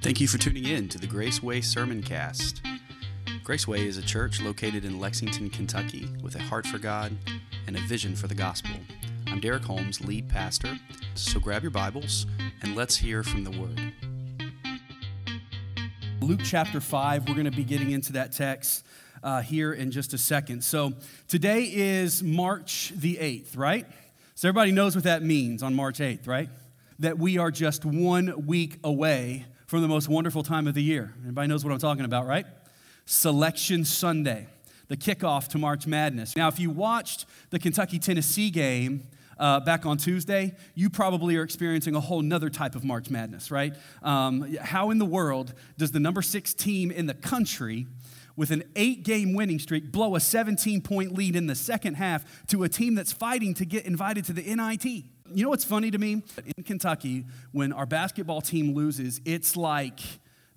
Thank you for tuning in to the Graceway Sermon Cast. Graceway is a church located in Lexington, Kentucky, with a heart for God and a vision for the gospel. I'm Derek Holmes, lead pastor. So grab your Bibles and let's hear from the Word. Luke chapter 5, we're going to be getting into that text uh, here in just a second. So today is March the 8th, right? So everybody knows what that means on March 8th, right? That we are just one week away from the most wonderful time of the year. Everybody knows what I'm talking about, right? Selection Sunday, the kickoff to March Madness. Now, if you watched the Kentucky Tennessee game, uh, back on Tuesday, you probably are experiencing a whole nother type of March Madness, right? Um, how in the world does the number six team in the country with an eight game winning streak blow a 17 point lead in the second half to a team that's fighting to get invited to the NIT? You know what's funny to me? In Kentucky, when our basketball team loses, it's like,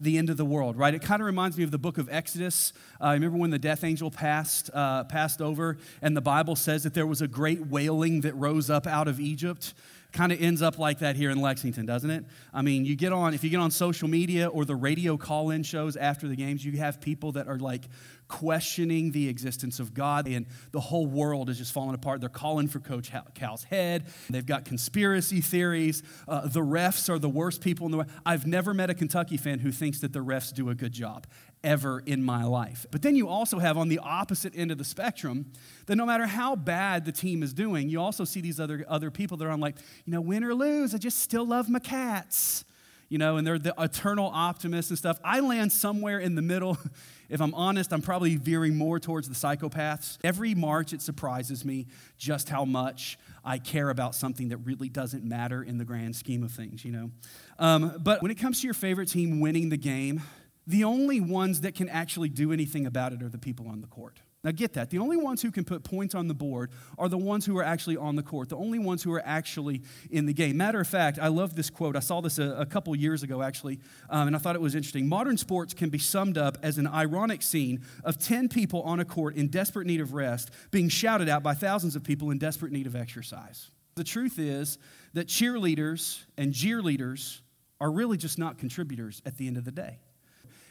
the end of the world, right? It kind of reminds me of the book of Exodus. Uh, remember when the death angel passed, uh, passed over, and the Bible says that there was a great wailing that rose up out of Egypt? Kind of ends up like that here in Lexington, doesn't it? I mean, you get on, if you get on social media or the radio call in shows after the games, you have people that are like questioning the existence of God, and the whole world is just falling apart. They're calling for Coach Cal's head. They've got conspiracy theories. Uh, the refs are the worst people in the world. I've never met a Kentucky fan who thinks that the refs do a good job ever in my life. But then you also have on the opposite end of the spectrum that no matter how bad the team is doing, you also see these other, other people that are on like, you know, win or lose, I just still love my cats. You know, and they're the eternal optimists and stuff. I land somewhere in the middle if I'm honest, I'm probably veering more towards the psychopaths. Every March, it surprises me just how much I care about something that really doesn't matter in the grand scheme of things, you know? Um, but when it comes to your favorite team winning the game, the only ones that can actually do anything about it are the people on the court. Now, get that. The only ones who can put points on the board are the ones who are actually on the court, the only ones who are actually in the game. Matter of fact, I love this quote. I saw this a, a couple years ago, actually, um, and I thought it was interesting. Modern sports can be summed up as an ironic scene of 10 people on a court in desperate need of rest being shouted at by thousands of people in desperate need of exercise. The truth is that cheerleaders and jeerleaders are really just not contributors at the end of the day.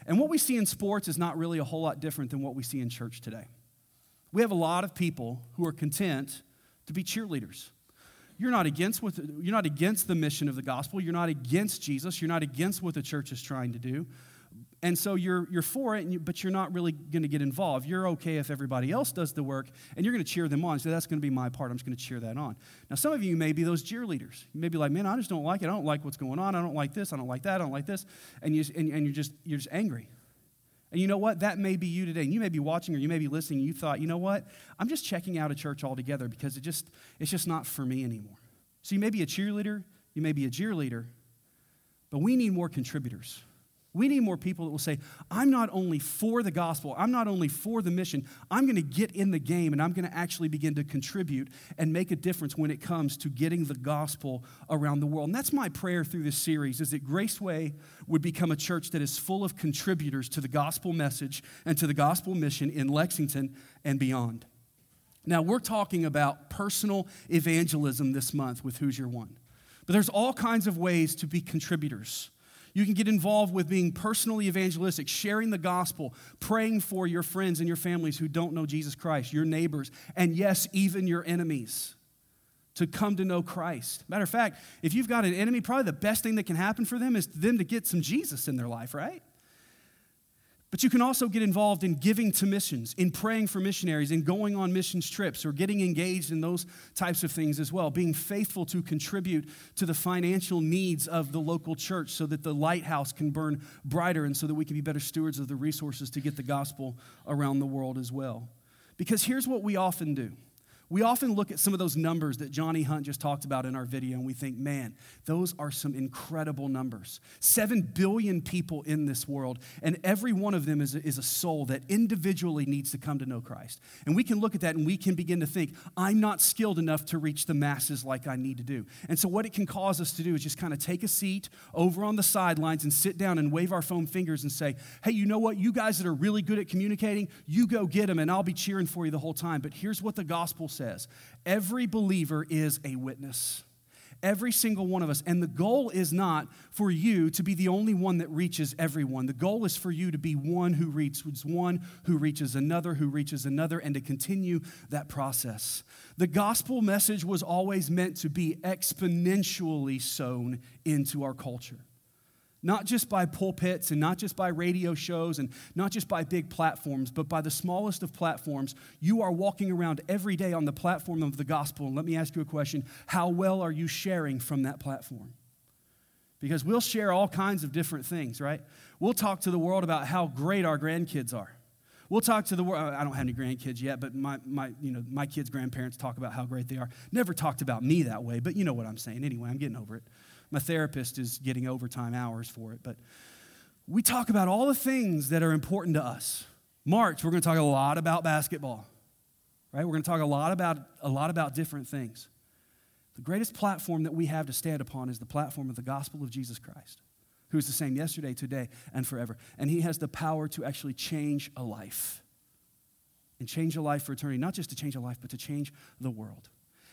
And what we see in sports is not really a whole lot different than what we see in church today. We have a lot of people who are content to be cheerleaders. You're not against what you're not against the mission of the gospel. You're not against Jesus. You're not against what the church is trying to do. And so you're, you're for it, you, but you're not really going to get involved. You're okay if everybody else does the work, and you're going to cheer them on. So that's going to be my part. I'm just going to cheer that on. Now, some of you may be those jeerleaders. You may be like, man, I just don't like it. I don't like what's going on. I don't like this. I don't like that. I don't like this. And, you, and, and you're, just, you're just angry. And you know what? That may be you today. And you may be watching or you may be listening. You thought, you know what? I'm just checking out a church altogether because it just, it's just not for me anymore. So you may be a cheerleader, you may be a jeerleader, but we need more contributors. We need more people that will say, I'm not only for the gospel, I'm not only for the mission, I'm going to get in the game and I'm going to actually begin to contribute and make a difference when it comes to getting the gospel around the world. And that's my prayer through this series is that Graceway would become a church that is full of contributors to the gospel message and to the gospel mission in Lexington and beyond. Now, we're talking about personal evangelism this month with Who's Your One. But there's all kinds of ways to be contributors. You can get involved with being personally evangelistic, sharing the gospel, praying for your friends and your families who don't know Jesus Christ, your neighbors, and yes, even your enemies to come to know Christ. Matter of fact, if you've got an enemy, probably the best thing that can happen for them is them to get some Jesus in their life, right? But you can also get involved in giving to missions, in praying for missionaries, in going on missions trips, or getting engaged in those types of things as well. Being faithful to contribute to the financial needs of the local church so that the lighthouse can burn brighter and so that we can be better stewards of the resources to get the gospel around the world as well. Because here's what we often do we often look at some of those numbers that Johnny Hunt just talked about in our video and we think, man, those are some incredible numbers. Seven billion people in this world, and every one of them is a, is a soul that individually needs to come to know Christ. And we can look at that and we can begin to think, I'm not skilled enough to reach the masses like I need to do. And so, what it can cause us to do is just kind of take a seat over on the sidelines and sit down and wave our foam fingers and say, hey, you know what? You guys that are really good at communicating, you go get them, and I'll be cheering for you the whole time. But here's what the gospel says says every believer is a witness. Every single one of us. And the goal is not for you to be the only one that reaches everyone. The goal is for you to be one who reaches one, who reaches another, who reaches another, and to continue that process. The gospel message was always meant to be exponentially sown into our culture not just by pulpits and not just by radio shows and not just by big platforms, but by the smallest of platforms. You are walking around every day on the platform of the gospel. And let me ask you a question How well are you sharing from that platform? Because we'll share all kinds of different things, right? We'll talk to the world about how great our grandkids are. We'll talk to the world. I don't have any grandkids yet, but my, my, you know, my kids' grandparents talk about how great they are. Never talked about me that way, but you know what I'm saying. Anyway, I'm getting over it. My therapist is getting overtime hours for it. But we talk about all the things that are important to us. March, we're going to talk a lot about basketball, right? We're going to talk a lot about a lot about different things. The greatest platform that we have to stand upon is the platform of the gospel of Jesus Christ, who is the same yesterday, today, and forever. And he has the power to actually change a life and change a life for eternity, not just to change a life, but to change the world.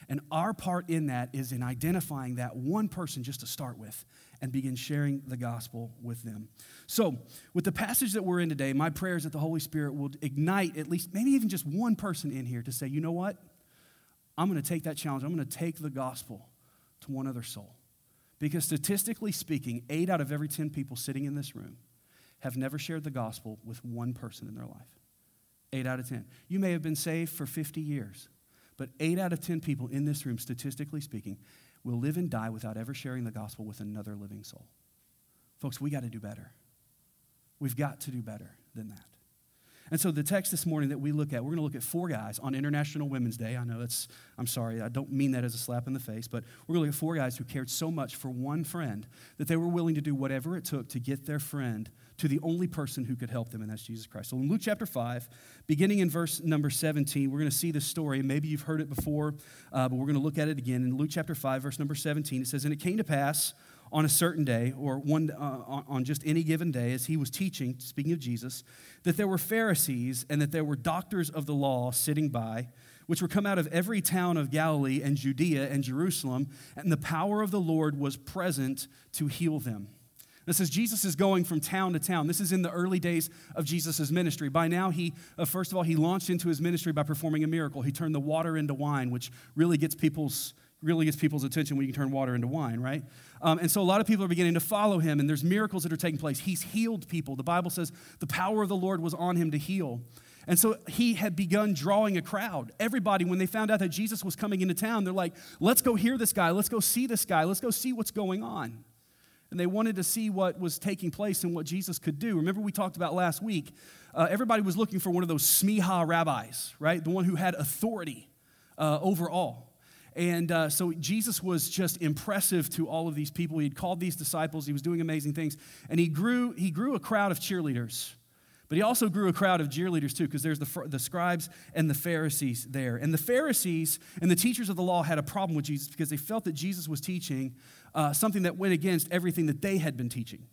And our part in that is in identifying that one person just to start with and begin sharing the gospel with them. So, with the passage that we're in today, my prayer is that the Holy Spirit will ignite at least, maybe even just one person in here to say, you know what? I'm going to take that challenge. I'm going to take the gospel to one other soul. Because statistically speaking, eight out of every 10 people sitting in this room have never shared the gospel with one person in their life. Eight out of 10. You may have been saved for 50 years. But eight out of 10 people in this room, statistically speaking, will live and die without ever sharing the gospel with another living soul. Folks, we got to do better. We've got to do better than that. And so the text this morning that we look at, we're going to look at four guys on International Women's Day. I know that's, I'm sorry, I don't mean that as a slap in the face, but we're going to look at four guys who cared so much for one friend that they were willing to do whatever it took to get their friend to the only person who could help them, and that's Jesus Christ. So in Luke chapter 5, beginning in verse number 17, we're going to see this story. Maybe you've heard it before, uh, but we're going to look at it again. In Luke chapter 5, verse number 17, it says, And it came to pass on a certain day, or one, uh, on just any given day, as he was teaching, speaking of Jesus, that there were Pharisees and that there were doctors of the law sitting by, which were come out of every town of Galilee and Judea and Jerusalem, and the power of the Lord was present to heal them. This is Jesus is going from town to town. This is in the early days of Jesus' ministry. By now, he, uh, first of all, he launched into his ministry by performing a miracle. He turned the water into wine, which really gets people's really gets people's attention when you can turn water into wine, right? Um, and so a lot of people are beginning to follow him, and there's miracles that are taking place. He's healed people. The Bible says the power of the Lord was on him to heal. And so he had begun drawing a crowd. Everybody, when they found out that Jesus was coming into town, they're like, let's go hear this guy. Let's go see this guy. Let's go see what's going on. And they wanted to see what was taking place and what Jesus could do. Remember, we talked about last week, uh, everybody was looking for one of those smicha rabbis, right? The one who had authority uh, over all. And uh, so Jesus was just impressive to all of these people. He'd called these disciples, he was doing amazing things. And he grew, he grew a crowd of cheerleaders. But he also grew a crowd of jeerleaders too, because there's the, the scribes and the Pharisees there. And the Pharisees and the teachers of the law had a problem with Jesus because they felt that Jesus was teaching uh, something that went against everything that they had been teaching.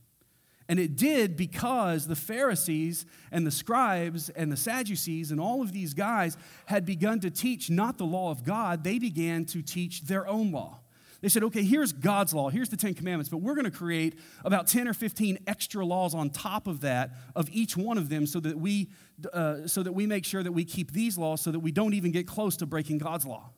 And it did because the Pharisees and the scribes and the Sadducees and all of these guys had begun to teach not the law of God, they began to teach their own law. They said, okay, here's God's law, here's the Ten Commandments, but we're going to create about 10 or 15 extra laws on top of that, of each one of them, so that we, uh, so that we make sure that we keep these laws so that we don't even get close to breaking God's law.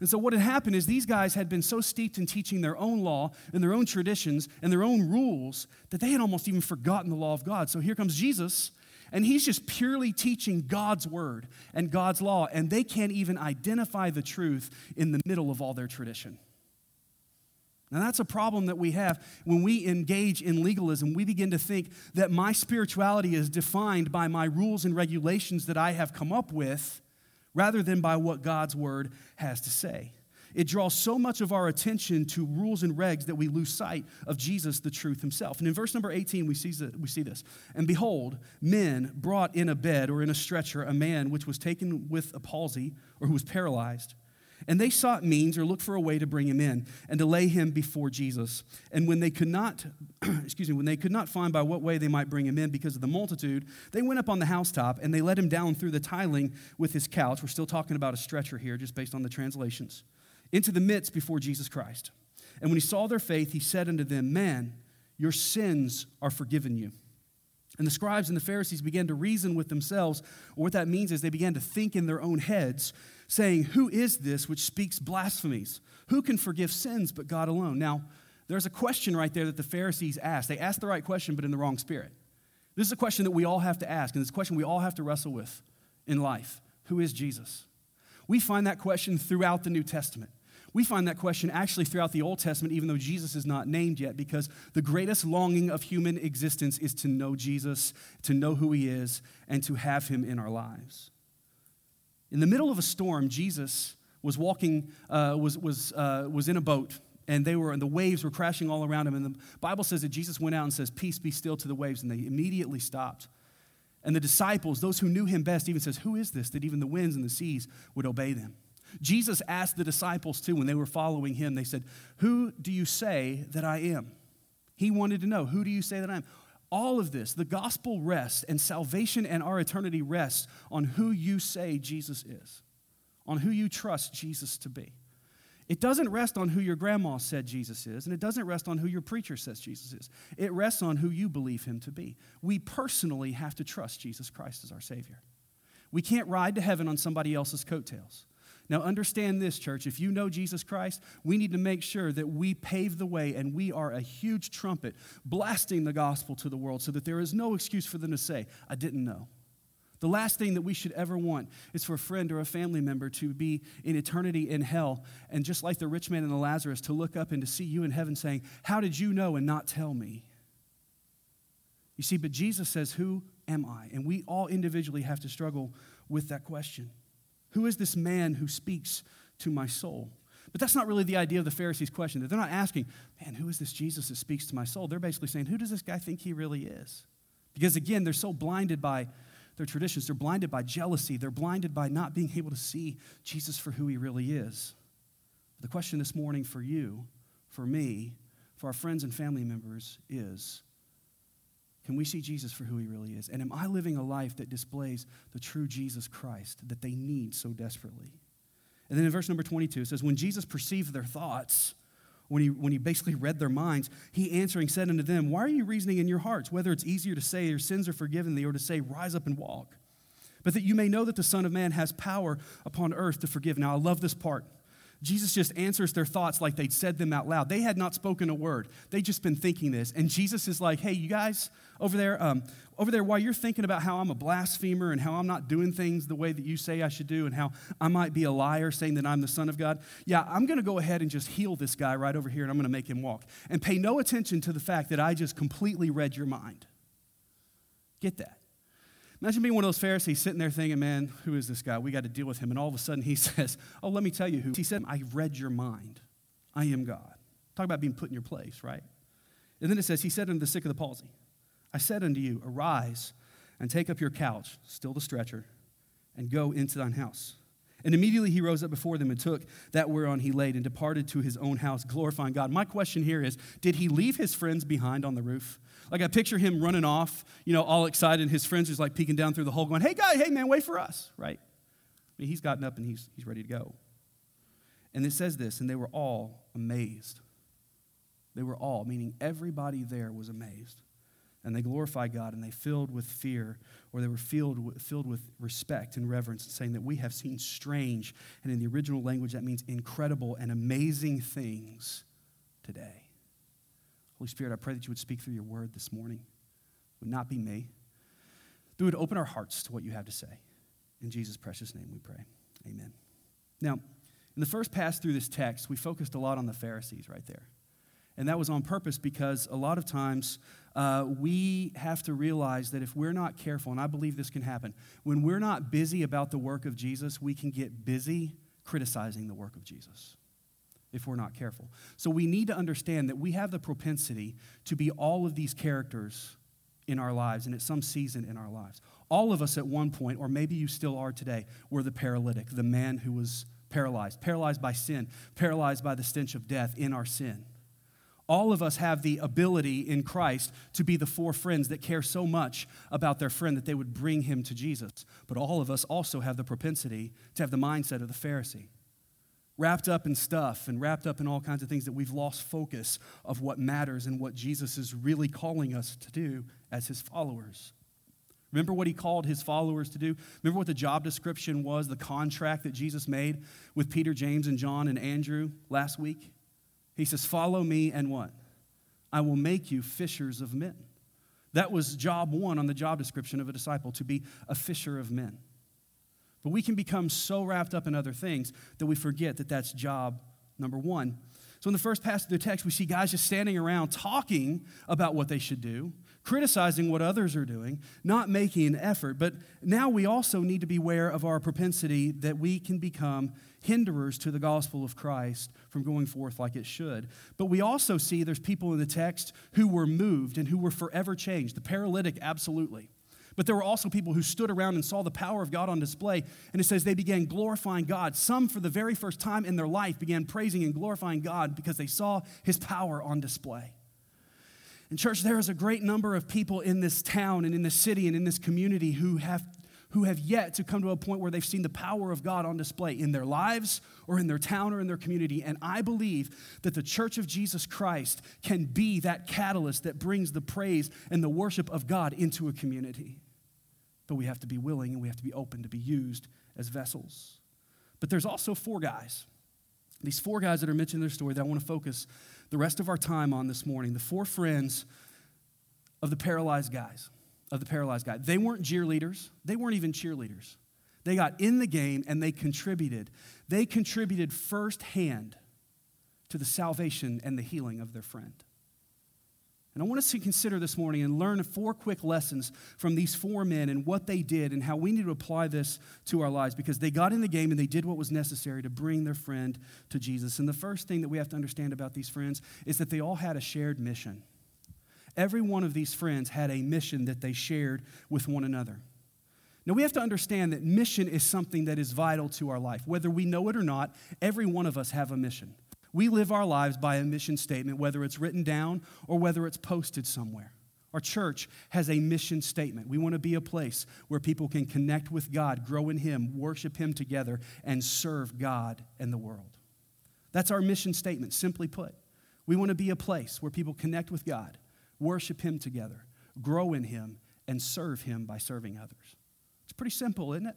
And so, what had happened is these guys had been so steeped in teaching their own law and their own traditions and their own rules that they had almost even forgotten the law of God. So, here comes Jesus, and he's just purely teaching God's word and God's law, and they can't even identify the truth in the middle of all their tradition. Now, that's a problem that we have when we engage in legalism. We begin to think that my spirituality is defined by my rules and regulations that I have come up with rather than by what God's word has to say. It draws so much of our attention to rules and regs that we lose sight of Jesus, the truth himself. And in verse number 18, we see, we see this. And behold, men brought in a bed or in a stretcher a man which was taken with a palsy or who was paralyzed. And they sought means or looked for a way to bring him in and to lay him before Jesus. And when they could not, excuse me, when they could not find by what way they might bring him in because of the multitude, they went up on the housetop and they let him down through the tiling with his couch. We're still talking about a stretcher here, just based on the translations, into the midst before Jesus Christ. And when he saw their faith, he said unto them, Man, your sins are forgiven you. And the scribes and the Pharisees began to reason with themselves. What that means is they began to think in their own heads, saying, Who is this which speaks blasphemies? Who can forgive sins but God alone? Now, there's a question right there that the Pharisees asked. They asked the right question, but in the wrong spirit. This is a question that we all have to ask, and it's a question we all have to wrestle with in life. Who is Jesus? We find that question throughout the New Testament. We find that question actually throughout the Old Testament, even though Jesus is not named yet, because the greatest longing of human existence is to know Jesus, to know who he is, and to have him in our lives. In the middle of a storm, Jesus was walking, uh, was, was, uh, was in a boat, and they were, and the waves were crashing all around him. And the Bible says that Jesus went out and says, Peace be still to the waves, and they immediately stopped. And the disciples, those who knew him best, even says, Who is this that even the winds and the seas would obey them? Jesus asked the disciples too when they were following him, they said, Who do you say that I am? He wanted to know, Who do you say that I am? All of this, the gospel rests, and salvation and our eternity rests on who you say Jesus is, on who you trust Jesus to be. It doesn't rest on who your grandma said Jesus is, and it doesn't rest on who your preacher says Jesus is. It rests on who you believe him to be. We personally have to trust Jesus Christ as our Savior. We can't ride to heaven on somebody else's coattails. Now, understand this, church. If you know Jesus Christ, we need to make sure that we pave the way and we are a huge trumpet blasting the gospel to the world so that there is no excuse for them to say, I didn't know. The last thing that we should ever want is for a friend or a family member to be in eternity in hell, and just like the rich man and the Lazarus, to look up and to see you in heaven saying, How did you know and not tell me? You see, but Jesus says, Who am I? And we all individually have to struggle with that question. Who is this man who speaks to my soul? But that's not really the idea of the Pharisees' question. They're not asking, man, who is this Jesus that speaks to my soul? They're basically saying, who does this guy think he really is? Because again, they're so blinded by their traditions. They're blinded by jealousy. They're blinded by not being able to see Jesus for who he really is. The question this morning for you, for me, for our friends and family members is can we see Jesus for who he really is? And am I living a life that displays the true Jesus Christ that they need so desperately? And then in verse number 22, it says, When Jesus perceived their thoughts, when he, when he basically read their minds, he answering said unto them, Why are you reasoning in your hearts, whether it's easier to say your sins are forgiven thee, or to say, Rise up and walk? But that you may know that the Son of Man has power upon earth to forgive. Now, I love this part. Jesus just answers their thoughts like they'd said them out loud. They had not spoken a word. They'd just been thinking this. And Jesus is like, hey, you guys over there, um, over there, while you're thinking about how I'm a blasphemer and how I'm not doing things the way that you say I should do and how I might be a liar saying that I'm the Son of God, yeah, I'm going to go ahead and just heal this guy right over here and I'm going to make him walk. And pay no attention to the fact that I just completely read your mind. Get that. Imagine being one of those Pharisees sitting there thinking, man, who is this guy? We got to deal with him. And all of a sudden he says, oh, let me tell you who. He said, I read your mind. I am God. Talk about being put in your place, right? And then it says, He said unto the sick of the palsy, I said unto you, arise and take up your couch, still the stretcher, and go into thine house. And immediately he rose up before them and took that whereon he laid and departed to his own house, glorifying God. My question here is Did he leave his friends behind on the roof? Like I picture him running off, you know, all excited, and his friends is like peeking down through the hole, going, Hey, guy, hey, man, wait for us, right? I mean, he's gotten up and he's, he's ready to go. And it says this, and they were all amazed. They were all, meaning everybody there was amazed. And they glorified God and they filled with fear, or they were filled with, filled with respect and reverence, saying that we have seen strange, and in the original language, that means incredible and amazing things today. Holy Spirit, I pray that you would speak through your word this morning. It would not be me. That would open our hearts to what you have to say. In Jesus' precious name we pray. Amen. Now, in the first pass through this text, we focused a lot on the Pharisees right there. And that was on purpose because a lot of times uh, we have to realize that if we're not careful, and I believe this can happen, when we're not busy about the work of Jesus, we can get busy criticizing the work of Jesus if we're not careful. So we need to understand that we have the propensity to be all of these characters in our lives and at some season in our lives. All of us at one point, or maybe you still are today, were the paralytic, the man who was paralyzed, paralyzed by sin, paralyzed by the stench of death in our sin. All of us have the ability in Christ to be the four friends that care so much about their friend that they would bring him to Jesus. But all of us also have the propensity to have the mindset of the Pharisee wrapped up in stuff and wrapped up in all kinds of things that we've lost focus of what matters and what Jesus is really calling us to do as his followers. Remember what he called his followers to do? Remember what the job description was, the contract that Jesus made with Peter, James, and John and Andrew last week? He says, Follow me and what? I will make you fishers of men. That was job one on the job description of a disciple, to be a fisher of men. But we can become so wrapped up in other things that we forget that that's job number one. So, in the first passage of the text, we see guys just standing around talking about what they should do, criticizing what others are doing, not making an effort. But now we also need to be aware of our propensity that we can become hinderers to the gospel of Christ from going forth like it should. But we also see there's people in the text who were moved and who were forever changed. The paralytic, absolutely. But there were also people who stood around and saw the power of God on display. And it says they began glorifying God. Some, for the very first time in their life, began praising and glorifying God because they saw his power on display. And, church, there is a great number of people in this town and in this city and in this community who have, who have yet to come to a point where they've seen the power of God on display in their lives or in their town or in their community. And I believe that the church of Jesus Christ can be that catalyst that brings the praise and the worship of God into a community but we have to be willing and we have to be open to be used as vessels. But there's also four guys. These four guys that are mentioned in their story that I want to focus the rest of our time on this morning. The four friends of the paralyzed guys, of the paralyzed guy. They weren't jeerleaders, they weren't even cheerleaders. They got in the game and they contributed. They contributed firsthand to the salvation and the healing of their friend. And I want us to consider this morning and learn four quick lessons from these four men and what they did and how we need to apply this to our lives because they got in the game and they did what was necessary to bring their friend to Jesus. And the first thing that we have to understand about these friends is that they all had a shared mission. Every one of these friends had a mission that they shared with one another. Now, we have to understand that mission is something that is vital to our life. Whether we know it or not, every one of us have a mission. We live our lives by a mission statement, whether it's written down or whether it's posted somewhere. Our church has a mission statement. We want to be a place where people can connect with God, grow in Him, worship Him together, and serve God and the world. That's our mission statement, simply put. We want to be a place where people connect with God, worship Him together, grow in Him, and serve Him by serving others. It's pretty simple, isn't it?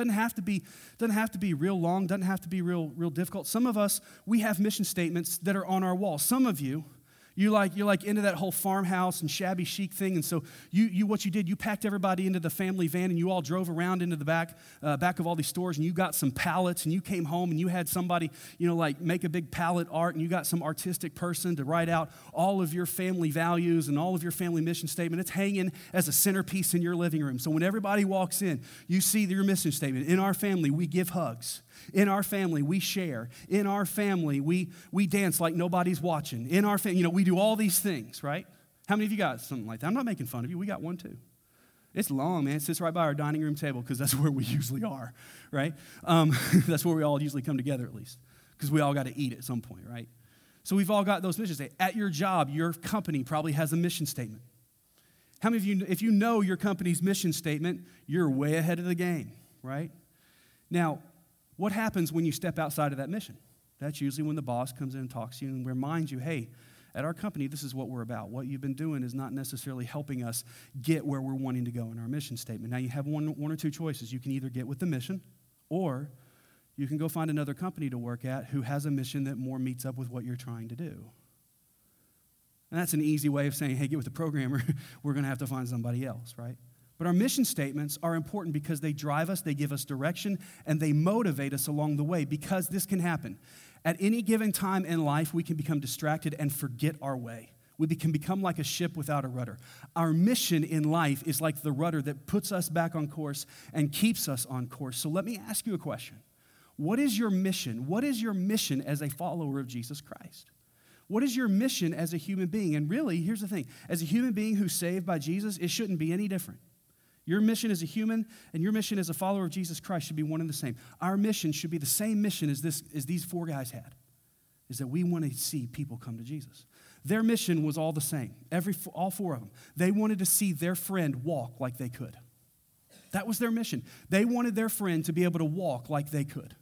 Doesn't have to be, doesn't have to be real long, doesn't have to be real, real difficult. Some of us, we have mission statements that are on our wall. Some of you, you like you're like into that whole farmhouse and shabby chic thing and so you, you what you did you packed everybody into the family van and you all drove around into the back uh, back of all these stores and you got some pallets and you came home and you had somebody you know like make a big pallet art and you got some artistic person to write out all of your family values and all of your family mission statement. It's hanging as a centerpiece in your living room. So when everybody walks in you see your mission statement. In our family we give hugs in our family, we share. In our family, we, we dance like nobody's watching. In our family, you know, we do all these things, right? How many of you got something like that? I'm not making fun of you. We got one too. It's long, man. It sits right by our dining room table because that's where we usually are, right? Um, that's where we all usually come together at least because we all got to eat at some point, right? So we've all got those missions. At your job, your company probably has a mission statement. How many of you, if you know your company's mission statement, you're way ahead of the game, right? Now, what happens when you step outside of that mission? That's usually when the boss comes in and talks to you and reminds you, hey, at our company, this is what we're about. What you've been doing is not necessarily helping us get where we're wanting to go in our mission statement. Now, you have one, one or two choices. You can either get with the mission, or you can go find another company to work at who has a mission that more meets up with what you're trying to do. And that's an easy way of saying, hey, get with the programmer. we're going to have to find somebody else, right? But our mission statements are important because they drive us, they give us direction, and they motivate us along the way because this can happen. At any given time in life, we can become distracted and forget our way. We can become like a ship without a rudder. Our mission in life is like the rudder that puts us back on course and keeps us on course. So let me ask you a question What is your mission? What is your mission as a follower of Jesus Christ? What is your mission as a human being? And really, here's the thing as a human being who's saved by Jesus, it shouldn't be any different. Your mission as a human and your mission as a follower of Jesus Christ should be one and the same. Our mission should be the same mission as, this, as these four guys had, is that we want to see people come to Jesus. Their mission was all the same, Every, all four of them. They wanted to see their friend walk like they could. That was their mission. They wanted their friend to be able to walk like they could.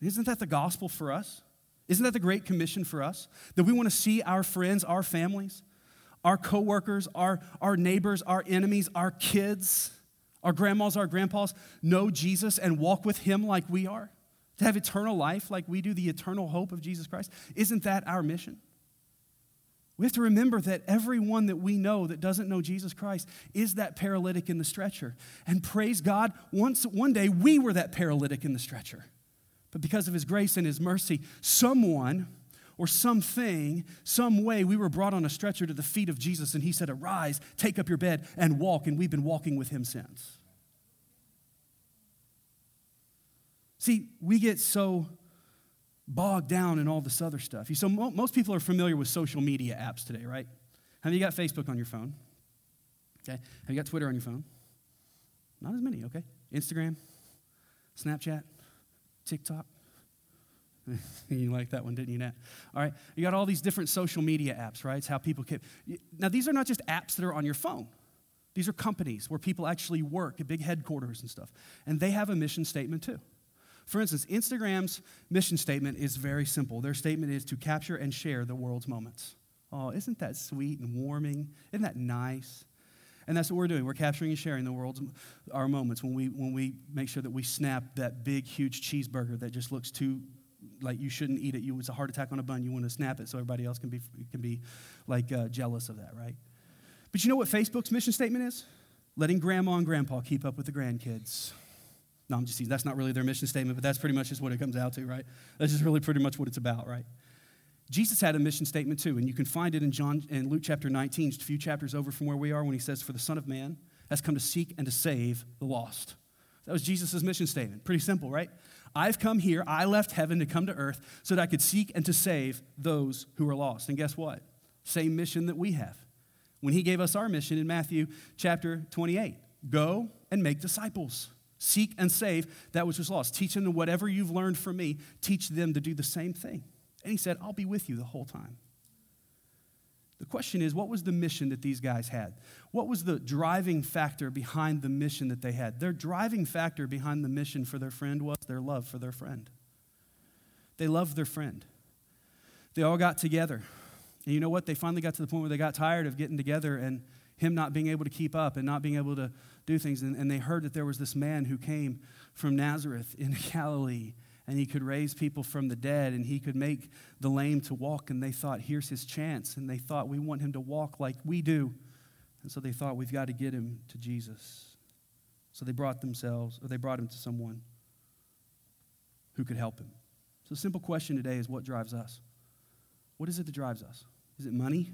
Isn't that the gospel for us? Isn't that the great commission for us? That we want to see our friends, our families, our coworkers, our, our neighbors, our enemies, our kids, our grandmas, our grandpas know Jesus and walk with him like we are? To have eternal life like we do, the eternal hope of Jesus Christ? Isn't that our mission? We have to remember that everyone that we know that doesn't know Jesus Christ is that paralytic in the stretcher. And praise God, once one day we were that paralytic in the stretcher. But because of his grace and his mercy, someone or something, some way, we were brought on a stretcher to the feet of Jesus, and he said, Arise, take up your bed, and walk. And we've been walking with him since. See, we get so bogged down in all this other stuff. So, most people are familiar with social media apps today, right? Have you got Facebook on your phone? Okay. Have you got Twitter on your phone? Not as many, okay? Instagram, Snapchat, TikTok. you like that one, didn't you, Nat? All right. You got all these different social media apps, right? It's how people can. Now, these are not just apps that are on your phone. These are companies where people actually work at big headquarters and stuff. And they have a mission statement too. For instance, Instagram's mission statement is very simple. Their statement is to capture and share the world's moments. Oh, isn't that sweet and warming? Isn't that nice? And that's what we're doing. We're capturing and sharing the world's our moments when we when we make sure that we snap that big, huge cheeseburger that just looks too like you shouldn't eat it. You it's a heart attack on a bun. You want to snap it so everybody else can be can be like uh, jealous of that, right? But you know what Facebook's mission statement is? Letting grandma and grandpa keep up with the grandkids. No, I'm just teasing. That's not really their mission statement, but that's pretty much just what it comes out to, right? That's just really pretty much what it's about, right? Jesus had a mission statement too, and you can find it in John in Luke chapter 19, just a few chapters over from where we are, when he says, For the Son of Man has come to seek and to save the lost. That was Jesus' mission statement. Pretty simple, right? I've come here, I left heaven to come to earth so that I could seek and to save those who are lost. And guess what? Same mission that we have. When he gave us our mission in Matthew chapter 28 go and make disciples. Seek and save that which was lost. Teach them whatever you've learned from me, teach them to do the same thing. And he said, I'll be with you the whole time. The question is, what was the mission that these guys had? What was the driving factor behind the mission that they had? Their driving factor behind the mission for their friend was their love for their friend. They loved their friend. They all got together. And you know what? They finally got to the point where they got tired of getting together and him not being able to keep up and not being able to do things. And, and they heard that there was this man who came from Nazareth in Galilee and he could raise people from the dead and he could make the lame to walk. And they thought, here's his chance. And they thought, we want him to walk like we do. And so they thought, we've got to get him to Jesus. So they brought themselves, or they brought him to someone who could help him. So the simple question today is what drives us? What is it that drives us? Is it money?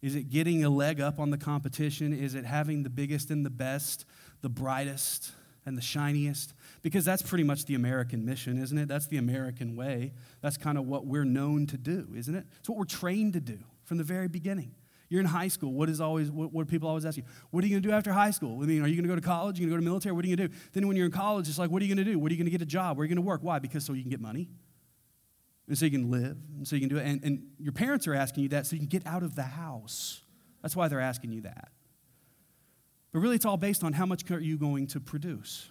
Is it getting a leg up on the competition? Is it having the biggest and the best, the brightest and the shiniest? Because that's pretty much the American mission, isn't it? That's the American way. That's kind of what we're known to do, isn't it? It's what we're trained to do from the very beginning. You're in high school. What is always what, what people always ask you? What are you going to do after high school? I mean, are you going to go to college? Are you going to go to military? What are you going to do? Then when you're in college, it's like, what are you going to do? What are you going to get a job? Where are you going to work? Why? Because so you can get money and so you can live, and so you can do it. And, and your parents are asking you that so you can get out of the house. That's why they're asking you that. But really, it's all based on how much are you going to produce.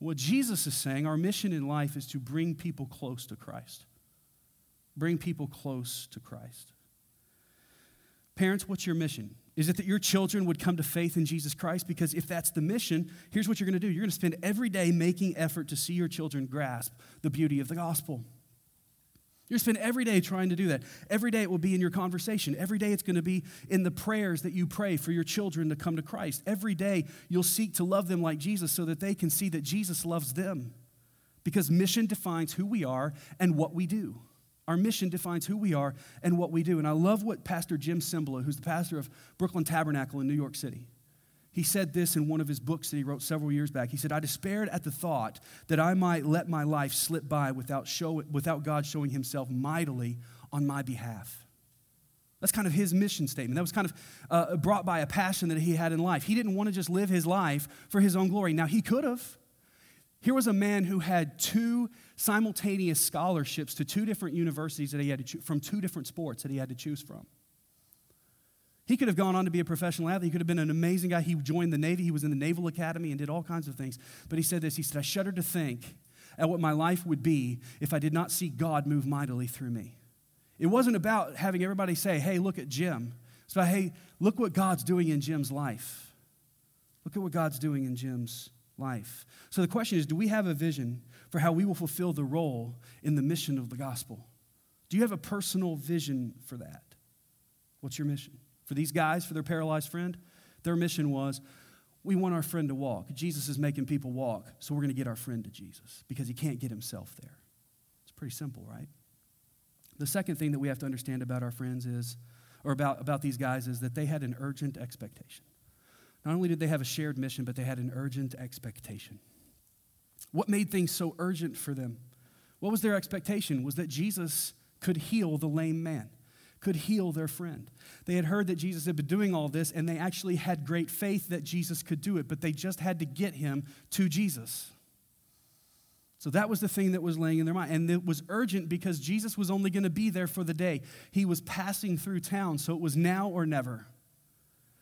What Jesus is saying, our mission in life is to bring people close to Christ. Bring people close to Christ. Parents, what's your mission? Is it that your children would come to faith in Jesus Christ? Because if that's the mission, here's what you're going to do you're going to spend every day making effort to see your children grasp the beauty of the gospel. You're spend every day trying to do that. Every day it will be in your conversation. Every day it's going to be in the prayers that you pray for your children to come to Christ. Every day you'll seek to love them like Jesus so that they can see that Jesus loves them. Because mission defines who we are and what we do. Our mission defines who we are and what we do. And I love what Pastor Jim Cymbala, who's the pastor of Brooklyn Tabernacle in New York City, he said this in one of his books that he wrote several years back. He said, I despaired at the thought that I might let my life slip by without, show, without God showing himself mightily on my behalf. That's kind of his mission statement. That was kind of uh, brought by a passion that he had in life. He didn't want to just live his life for his own glory. Now, he could have. Here was a man who had two simultaneous scholarships to two different universities that he had to choose from two different sports that he had to choose from. He could have gone on to be a professional athlete. He could have been an amazing guy. He joined the Navy. He was in the Naval Academy and did all kinds of things. But he said this He said, I shudder to think at what my life would be if I did not see God move mightily through me. It wasn't about having everybody say, hey, look at Jim. It's about, hey, look what God's doing in Jim's life. Look at what God's doing in Jim's life. So the question is do we have a vision for how we will fulfill the role in the mission of the gospel? Do you have a personal vision for that? What's your mission? For these guys, for their paralyzed friend, their mission was we want our friend to walk. Jesus is making people walk, so we're going to get our friend to Jesus because he can't get himself there. It's pretty simple, right? The second thing that we have to understand about our friends is, or about, about these guys, is that they had an urgent expectation. Not only did they have a shared mission, but they had an urgent expectation. What made things so urgent for them? What was their expectation? Was that Jesus could heal the lame man, could heal their friend. They had heard that Jesus had been doing all this, and they actually had great faith that Jesus could do it, but they just had to get him to Jesus. So that was the thing that was laying in their mind. And it was urgent because Jesus was only going to be there for the day. He was passing through town, so it was now or never.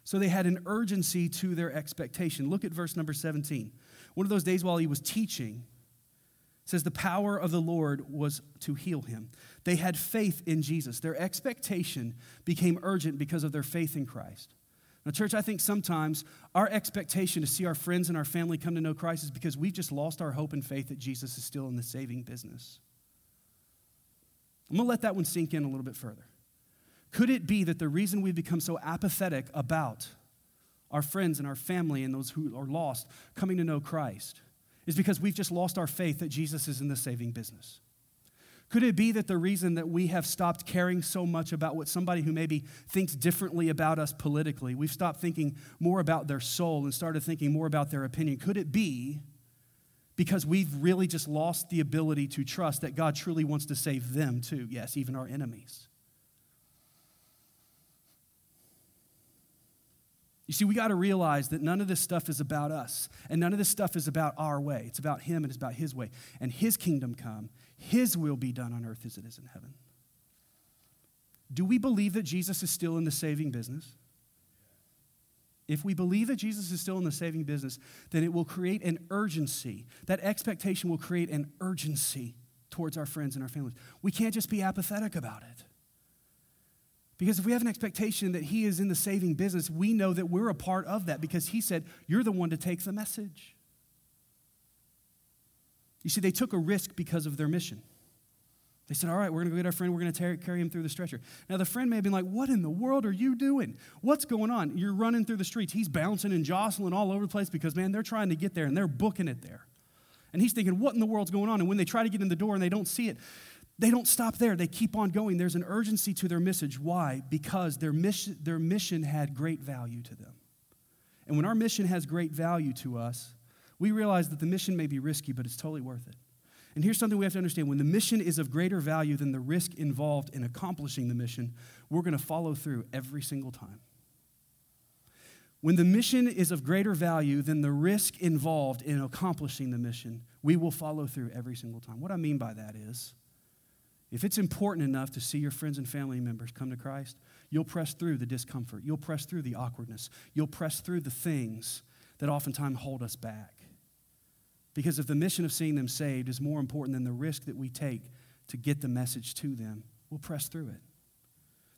So they had an urgency to their expectation. Look at verse number 17. One of those days while he was teaching, says the power of the Lord was to heal him. They had faith in Jesus. Their expectation became urgent because of their faith in Christ. Now, church, I think sometimes our expectation to see our friends and our family come to know Christ is because we've just lost our hope and faith that Jesus is still in the saving business. I'm going to let that one sink in a little bit further. Could it be that the reason we've become so apathetic about our friends and our family and those who are lost coming to know Christ is because we've just lost our faith that Jesus is in the saving business? Could it be that the reason that we have stopped caring so much about what somebody who maybe thinks differently about us politically, we've stopped thinking more about their soul and started thinking more about their opinion? Could it be because we've really just lost the ability to trust that God truly wants to save them too? Yes, even our enemies. You see, we got to realize that none of this stuff is about us, and none of this stuff is about our way. It's about Him and it's about His way. And His kingdom come, His will be done on earth as it is in heaven. Do we believe that Jesus is still in the saving business? If we believe that Jesus is still in the saving business, then it will create an urgency. That expectation will create an urgency towards our friends and our families. We can't just be apathetic about it. Because if we have an expectation that He is in the saving business, we know that we're a part of that because He said, You're the one to take the message. You see, they took a risk because of their mission. They said, All right, we're going to go get our friend, we're going to carry him through the stretcher. Now, the friend may have been like, What in the world are you doing? What's going on? You're running through the streets. He's bouncing and jostling all over the place because, man, they're trying to get there and they're booking it there. And he's thinking, What in the world's going on? And when they try to get in the door and they don't see it, they don't stop there. They keep on going. There's an urgency to their message. Why? Because their mission, their mission had great value to them. And when our mission has great value to us, we realize that the mission may be risky, but it's totally worth it. And here's something we have to understand when the mission is of greater value than the risk involved in accomplishing the mission, we're going to follow through every single time. When the mission is of greater value than the risk involved in accomplishing the mission, we will follow through every single time. What I mean by that is, if it's important enough to see your friends and family members come to Christ, you'll press through the discomfort. You'll press through the awkwardness. You'll press through the things that oftentimes hold us back. Because if the mission of seeing them saved is more important than the risk that we take to get the message to them, we'll press through it.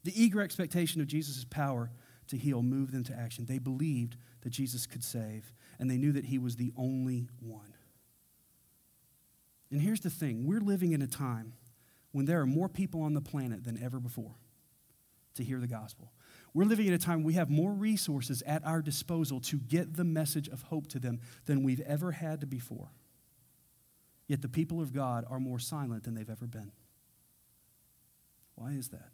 The eager expectation of Jesus' power to heal moved them to action. They believed that Jesus could save, and they knew that he was the only one. And here's the thing we're living in a time when there are more people on the planet than ever before to hear the gospel. We're living in a time we have more resources at our disposal to get the message of hope to them than we've ever had before. Yet the people of God are more silent than they've ever been. Why is that?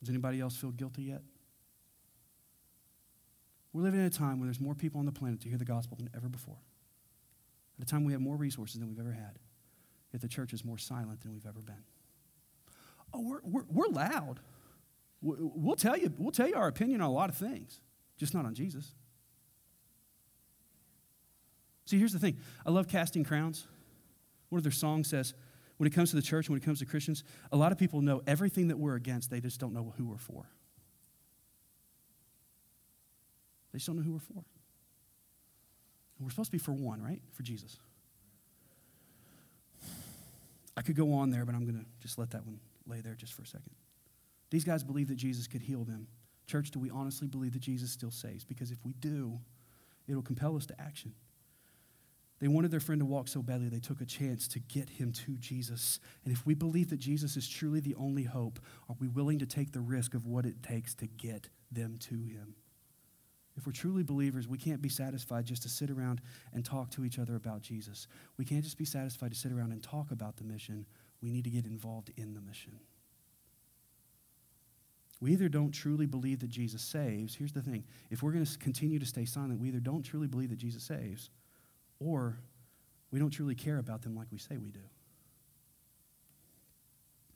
Does anybody else feel guilty yet? We're living in a time where there's more people on the planet to hear the gospel than ever before. At a time we have more resources than we've ever had. Yet the church is more silent than we've ever been. Oh, we're, we're, we're loud. We'll tell, you, we'll tell you our opinion on a lot of things, just not on Jesus. See, here's the thing I love casting crowns. One of their songs says, when it comes to the church, when it comes to Christians, a lot of people know everything that we're against, they just don't know who we're for. They just don't know who we're for. And we're supposed to be for one, right? For Jesus. I could go on there, but I'm going to just let that one lay there just for a second. These guys believe that Jesus could heal them. Church, do we honestly believe that Jesus still saves? Because if we do, it'll compel us to action. They wanted their friend to walk so badly, they took a chance to get him to Jesus. And if we believe that Jesus is truly the only hope, are we willing to take the risk of what it takes to get them to him? If we're truly believers, we can't be satisfied just to sit around and talk to each other about Jesus. We can't just be satisfied to sit around and talk about the mission. We need to get involved in the mission. We either don't truly believe that Jesus saves. Here's the thing if we're going to continue to stay silent, we either don't truly believe that Jesus saves, or we don't truly care about them like we say we do.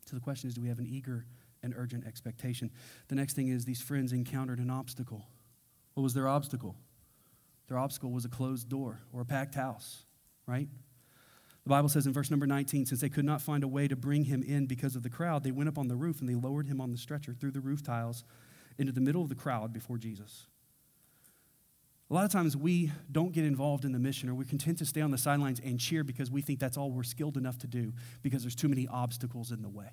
So the question is do we have an eager and urgent expectation? The next thing is these friends encountered an obstacle. What was their obstacle? Their obstacle was a closed door or a packed house, right? The Bible says in verse number 19, since they could not find a way to bring him in because of the crowd, they went up on the roof and they lowered him on the stretcher through the roof tiles into the middle of the crowd before Jesus. A lot of times we don't get involved in the mission or we're content to stay on the sidelines and cheer because we think that's all we're skilled enough to do because there's too many obstacles in the way.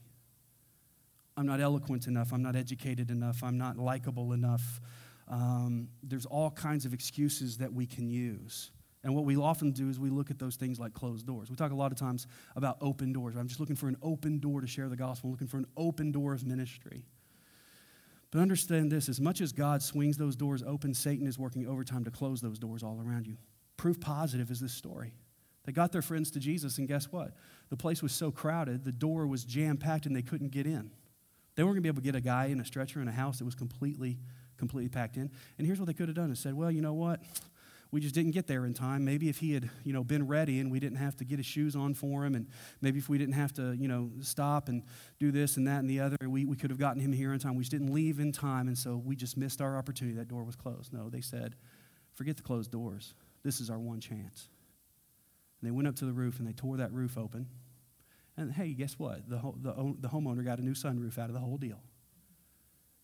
I'm not eloquent enough. I'm not educated enough. I'm not likable enough. Um, there's all kinds of excuses that we can use. And what we often do is we look at those things like closed doors. We talk a lot of times about open doors. I'm just looking for an open door to share the gospel, I'm looking for an open door of ministry. But understand this as much as God swings those doors open, Satan is working overtime to close those doors all around you. Proof positive is this story. They got their friends to Jesus, and guess what? The place was so crowded, the door was jam packed, and they couldn't get in. They weren't going to be able to get a guy in a stretcher in a house that was completely, completely packed in. And here's what they could have done: is said, "Well, you know what? we just didn't get there in time. Maybe if he had, you know, been ready and we didn't have to get his shoes on for him, and maybe if we didn't have to, you know, stop and do this and that and the other, we, we could have gotten him here in time. We just didn't leave in time, and so we just missed our opportunity. That door was closed. No, they said, forget the closed doors. This is our one chance. And they went up to the roof and they tore that roof open. And hey, guess what? The, the, the homeowner got a new sunroof out of the whole deal.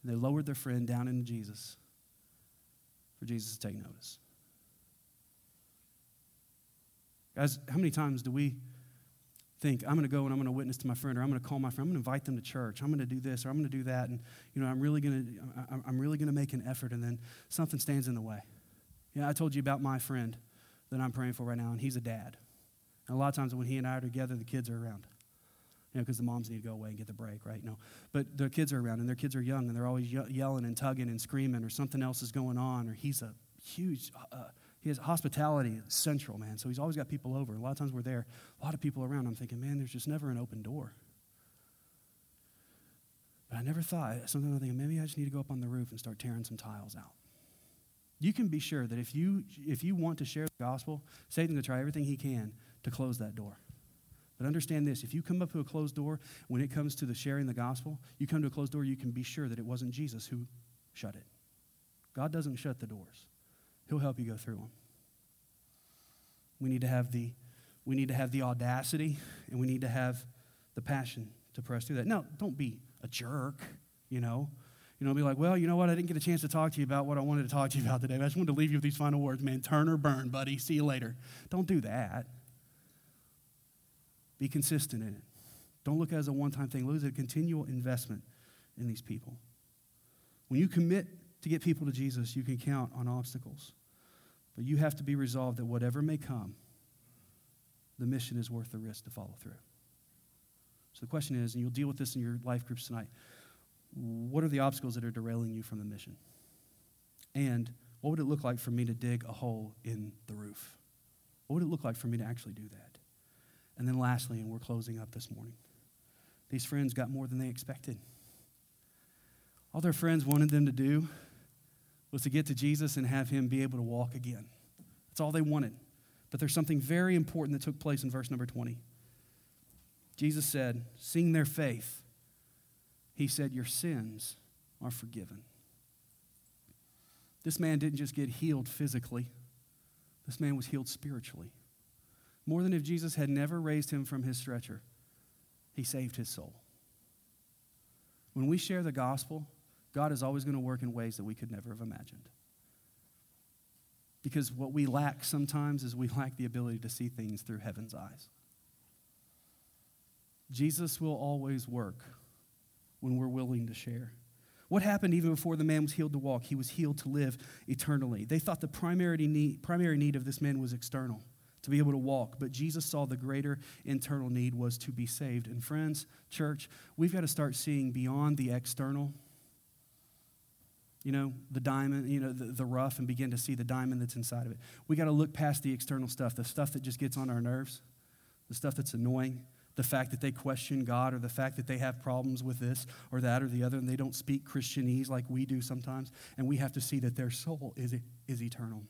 And they lowered their friend down into Jesus for Jesus to take notice. Guys, how many times do we think, I'm going to go and I'm going to witness to my friend, or I'm going to call my friend, I'm going to invite them to church, I'm going to do this, or I'm going to do that, and you know, I'm really going to, I'm really going to make an effort, and then something stands in the way. Yeah, I told you about my friend that I'm praying for right now, and he's a dad. And a lot of times when he and I are together, the kids are around. You know, because the moms need to go away and get the break, right? No. But their kids are around, and their kids are young, and they're always ye- yelling and tugging and screaming, or something else is going on, or he's a huge, uh, he has hospitality central, man. So he's always got people over. A lot of times we're there, a lot of people around. I'm thinking, man, there's just never an open door. But I never thought, sometimes I'm thinking, maybe I just need to go up on the roof and start tearing some tiles out. You can be sure that if you, if you want to share the gospel, Satan's going to try everything he can to close that door. But understand this if you come up to a closed door, when it comes to the sharing the gospel, you come to a closed door, you can be sure that it wasn't Jesus who shut it. God doesn't shut the doors. He'll help you go through them. We need to have the, we need to have the audacity and we need to have the passion to press through that. Now, don't be a jerk, you know. You know, be like, well, you know what? I didn't get a chance to talk to you about what I wanted to talk to you about today. I just wanted to leave you with these final words, man. Turn or burn, buddy. See you later. Don't do that. Be consistent in it. Don't look at it as a one time thing. Look at it as a continual investment in these people. When you commit to get people to Jesus, you can count on obstacles. But you have to be resolved that whatever may come, the mission is worth the risk to follow through. So the question is, and you'll deal with this in your life groups tonight what are the obstacles that are derailing you from the mission? And what would it look like for me to dig a hole in the roof? What would it look like for me to actually do that? And then lastly, and we're closing up this morning, these friends got more than they expected. All their friends wanted them to do was to get to Jesus and have him be able to walk again. That's all they wanted. But there's something very important that took place in verse number 20. Jesus said, Seeing their faith, he said, Your sins are forgiven. This man didn't just get healed physically, this man was healed spiritually. More than if Jesus had never raised him from his stretcher, he saved his soul. When we share the gospel, God is always going to work in ways that we could never have imagined. Because what we lack sometimes is we lack the ability to see things through heaven's eyes. Jesus will always work when we're willing to share. What happened even before the man was healed to walk? He was healed to live eternally. They thought the primary need, primary need of this man was external, to be able to walk. But Jesus saw the greater internal need was to be saved. And friends, church, we've got to start seeing beyond the external you know, the diamond, you know, the, the rough and begin to see the diamond that's inside of it. We got to look past the external stuff, the stuff that just gets on our nerves, the stuff that's annoying, the fact that they question God or the fact that they have problems with this or that or the other and they don't speak Christianese like we do sometimes. And we have to see that their soul is, is eternal.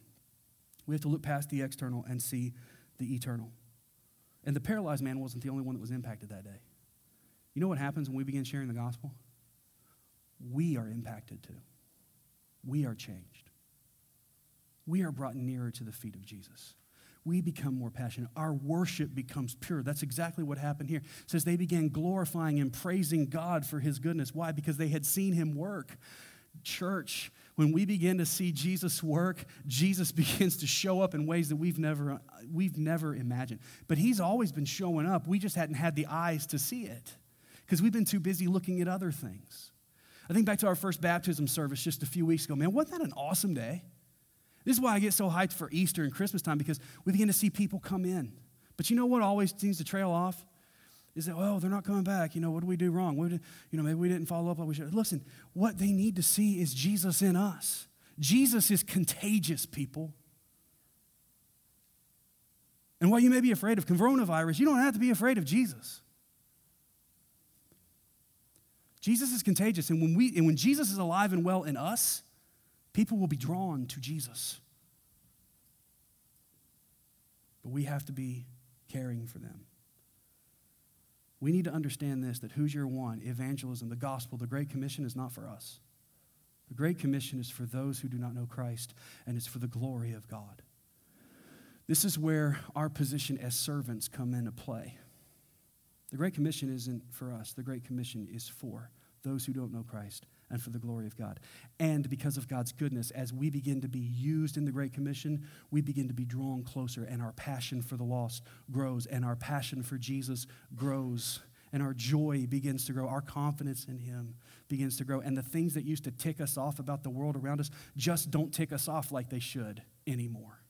We have to look past the external and see the eternal. And the paralyzed man wasn't the only one that was impacted that day. You know what happens when we begin sharing the gospel? We are impacted too we are changed. We are brought nearer to the feet of Jesus. We become more passionate. Our worship becomes pure. That's exactly what happened here. It says they began glorifying and praising God for his goodness. Why? Because they had seen him work. Church, when we begin to see Jesus work, Jesus begins to show up in ways that we've never, we've never imagined. But he's always been showing up. We just hadn't had the eyes to see it because we've been too busy looking at other things. I think back to our first baptism service just a few weeks ago. Man, wasn't that an awesome day? This is why I get so hyped for Easter and Christmas time because we begin to see people come in. But you know what always seems to trail off? Is that, oh, they're not coming back. You know, what did we do wrong? What did, you know, maybe we didn't follow up like we should. Listen, what they need to see is Jesus in us. Jesus is contagious, people. And while you may be afraid of coronavirus, you don't have to be afraid of Jesus. Jesus is contagious. And when, we, and when Jesus is alive and well in us, people will be drawn to Jesus. But we have to be caring for them. We need to understand this that who's your one? Evangelism, the gospel, the Great Commission is not for us. The Great Commission is for those who do not know Christ, and it's for the glory of God. This is where our position as servants come into play. The Great Commission isn't for us, the Great Commission is for those who don't know Christ and for the glory of God. And because of God's goodness, as we begin to be used in the Great Commission, we begin to be drawn closer, and our passion for the lost grows, and our passion for Jesus grows, and our joy begins to grow. Our confidence in Him begins to grow. And the things that used to tick us off about the world around us just don't tick us off like they should anymore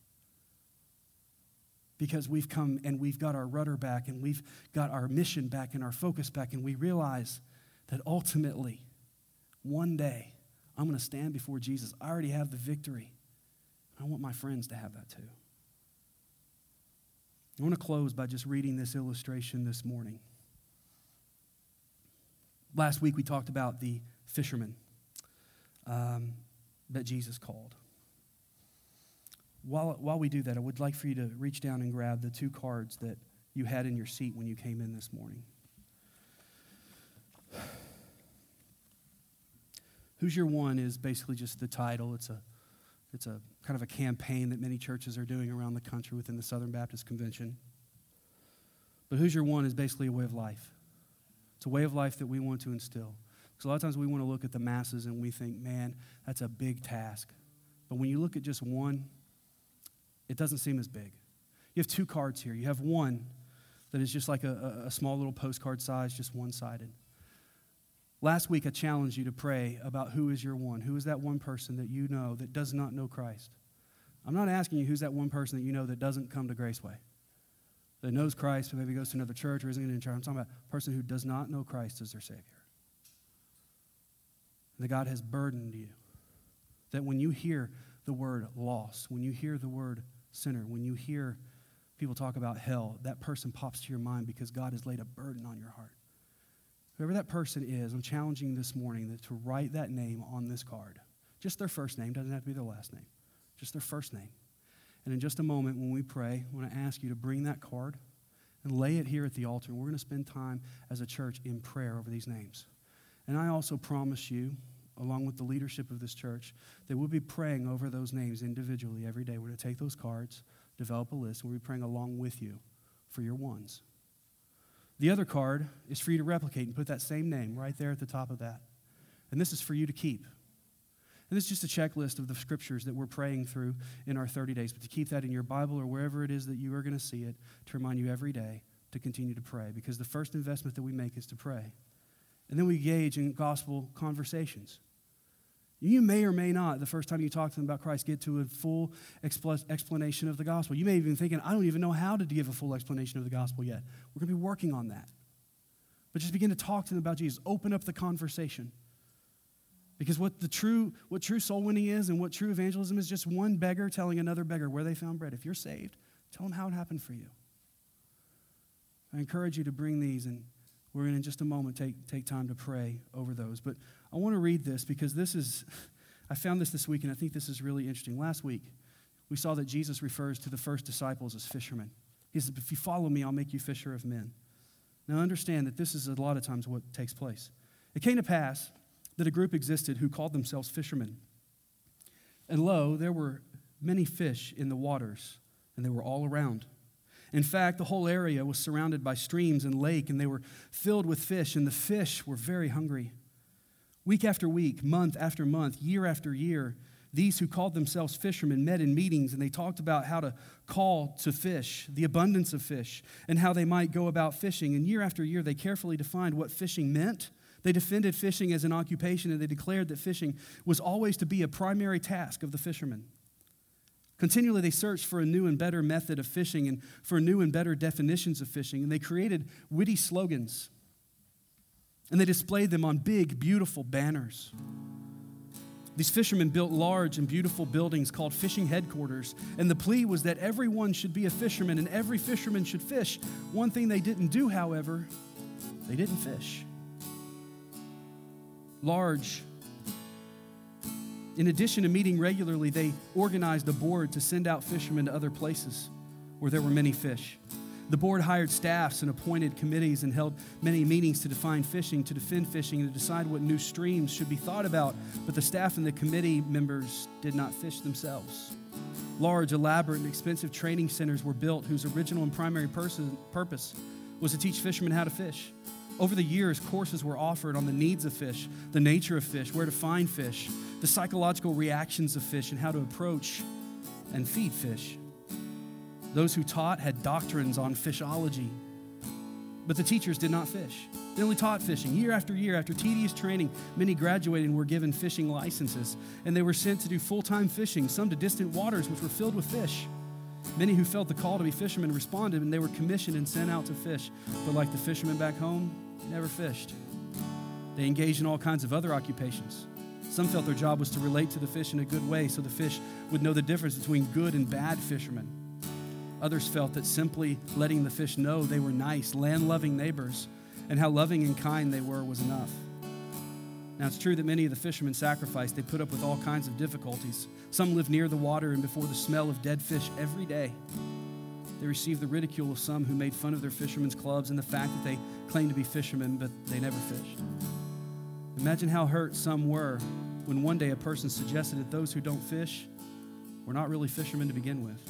because we've come and we've got our rudder back and we've got our mission back and our focus back, and we realize that ultimately, one day, I'm going to stand before Jesus. I already have the victory. I want my friends to have that too. I want to close by just reading this illustration this morning. Last week we talked about the fishermen um, that Jesus called. While, while we do that, I would like for you to reach down and grab the two cards that you had in your seat when you came in this morning. Who's Your One is basically just the title. It's a, it's a kind of a campaign that many churches are doing around the country within the Southern Baptist Convention. But Who's Your One is basically a way of life. It's a way of life that we want to instill. Because a lot of times we want to look at the masses and we think, man, that's a big task. But when you look at just one, it doesn't seem as big. You have two cards here. You have one that is just like a, a small little postcard size, just one sided. Last week, I challenged you to pray about who is your one. Who is that one person that you know that does not know Christ? I'm not asking you who's that one person that you know that doesn't come to Graceway, that knows Christ, but maybe goes to another church or isn't in church. I'm talking about a person who does not know Christ as their Savior. That God has burdened you. That when you hear the word lost, when you hear the word sinner, when you hear people talk about hell, that person pops to your mind because God has laid a burden on your heart. Whoever that person is, I'm challenging this morning to write that name on this card. Just their first name, doesn't have to be their last name, just their first name. And in just a moment, when we pray, I want to ask you to bring that card and lay it here at the altar. And We're going to spend time as a church in prayer over these names. And I also promise you, along with the leadership of this church, that we'll be praying over those names individually every day. We're going to take those cards, develop a list, and we'll be praying along with you for your ones. The other card is for you to replicate and put that same name right there at the top of that. And this is for you to keep. And this is just a checklist of the scriptures that we're praying through in our 30 days. But to keep that in your Bible or wherever it is that you are going to see it, to remind you every day to continue to pray. Because the first investment that we make is to pray. And then we engage in gospel conversations. You may or may not, the first time you talk to them about Christ, get to a full explanation of the gospel. You may even thinking, I don't even know how to give a full explanation of the gospel yet. We're going to be working on that. But just begin to talk to them about Jesus. Open up the conversation. Because what the true what true soul winning is and what true evangelism is just one beggar telling another beggar where they found bread. If you're saved, tell them how it happened for you. I encourage you to bring these and we're going to in just a moment take, take time to pray over those. But I want to read this because this is, I found this this week and I think this is really interesting. Last week, we saw that Jesus refers to the first disciples as fishermen. He says, If you follow me, I'll make you fisher of men. Now understand that this is a lot of times what takes place. It came to pass that a group existed who called themselves fishermen. And lo, there were many fish in the waters, and they were all around. In fact, the whole area was surrounded by streams and lake, and they were filled with fish, and the fish were very hungry. Week after week, month after month, year after year, these who called themselves fishermen met in meetings and they talked about how to call to fish, the abundance of fish, and how they might go about fishing. And year after year, they carefully defined what fishing meant. They defended fishing as an occupation and they declared that fishing was always to be a primary task of the fishermen. Continually, they searched for a new and better method of fishing and for new and better definitions of fishing, and they created witty slogans. And they displayed them on big, beautiful banners. These fishermen built large and beautiful buildings called fishing headquarters, and the plea was that everyone should be a fisherman and every fisherman should fish. One thing they didn't do, however, they didn't fish. Large in addition to meeting regularly, they organized a board to send out fishermen to other places where there were many fish. The board hired staffs and appointed committees and held many meetings to define fishing, to defend fishing, and to decide what new streams should be thought about. But the staff and the committee members did not fish themselves. Large, elaborate, and expensive training centers were built whose original and primary person, purpose was to teach fishermen how to fish. Over the years, courses were offered on the needs of fish, the nature of fish, where to find fish, the psychological reactions of fish, and how to approach and feed fish. Those who taught had doctrines on fishology, but the teachers did not fish. They only taught fishing. Year after year, after tedious training, many graduated and were given fishing licenses, and they were sent to do full time fishing, some to distant waters which were filled with fish. Many who felt the call to be fishermen responded, and they were commissioned and sent out to fish. But like the fishermen back home, they never fished. They engaged in all kinds of other occupations. Some felt their job was to relate to the fish in a good way so the fish would know the difference between good and bad fishermen. Others felt that simply letting the fish know they were nice, land loving neighbors and how loving and kind they were was enough. Now, it's true that many of the fishermen sacrificed. They put up with all kinds of difficulties. Some lived near the water and before the smell of dead fish every day. They received the ridicule of some who made fun of their fishermen's clubs and the fact that they claimed to be fishermen, but they never fished. Imagine how hurt some were when one day a person suggested that those who don't fish were not really fishermen to begin with.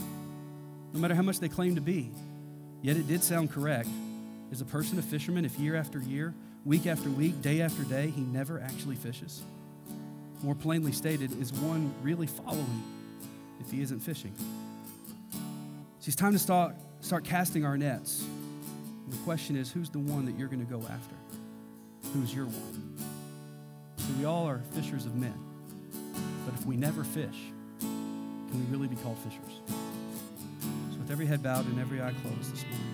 No matter how much they claim to be, yet it did sound correct. Is a person a fisherman if year after year week after week, day after day, he never actually fishes? More plainly stated, is one really following if he isn't fishing? See, it's time to start, start casting our nets. The question is, who's the one that you're going to go after? Who's your one? See, we all are fishers of men. But if we never fish, can we really be called fishers? Every head bowed and every eye closed this morning,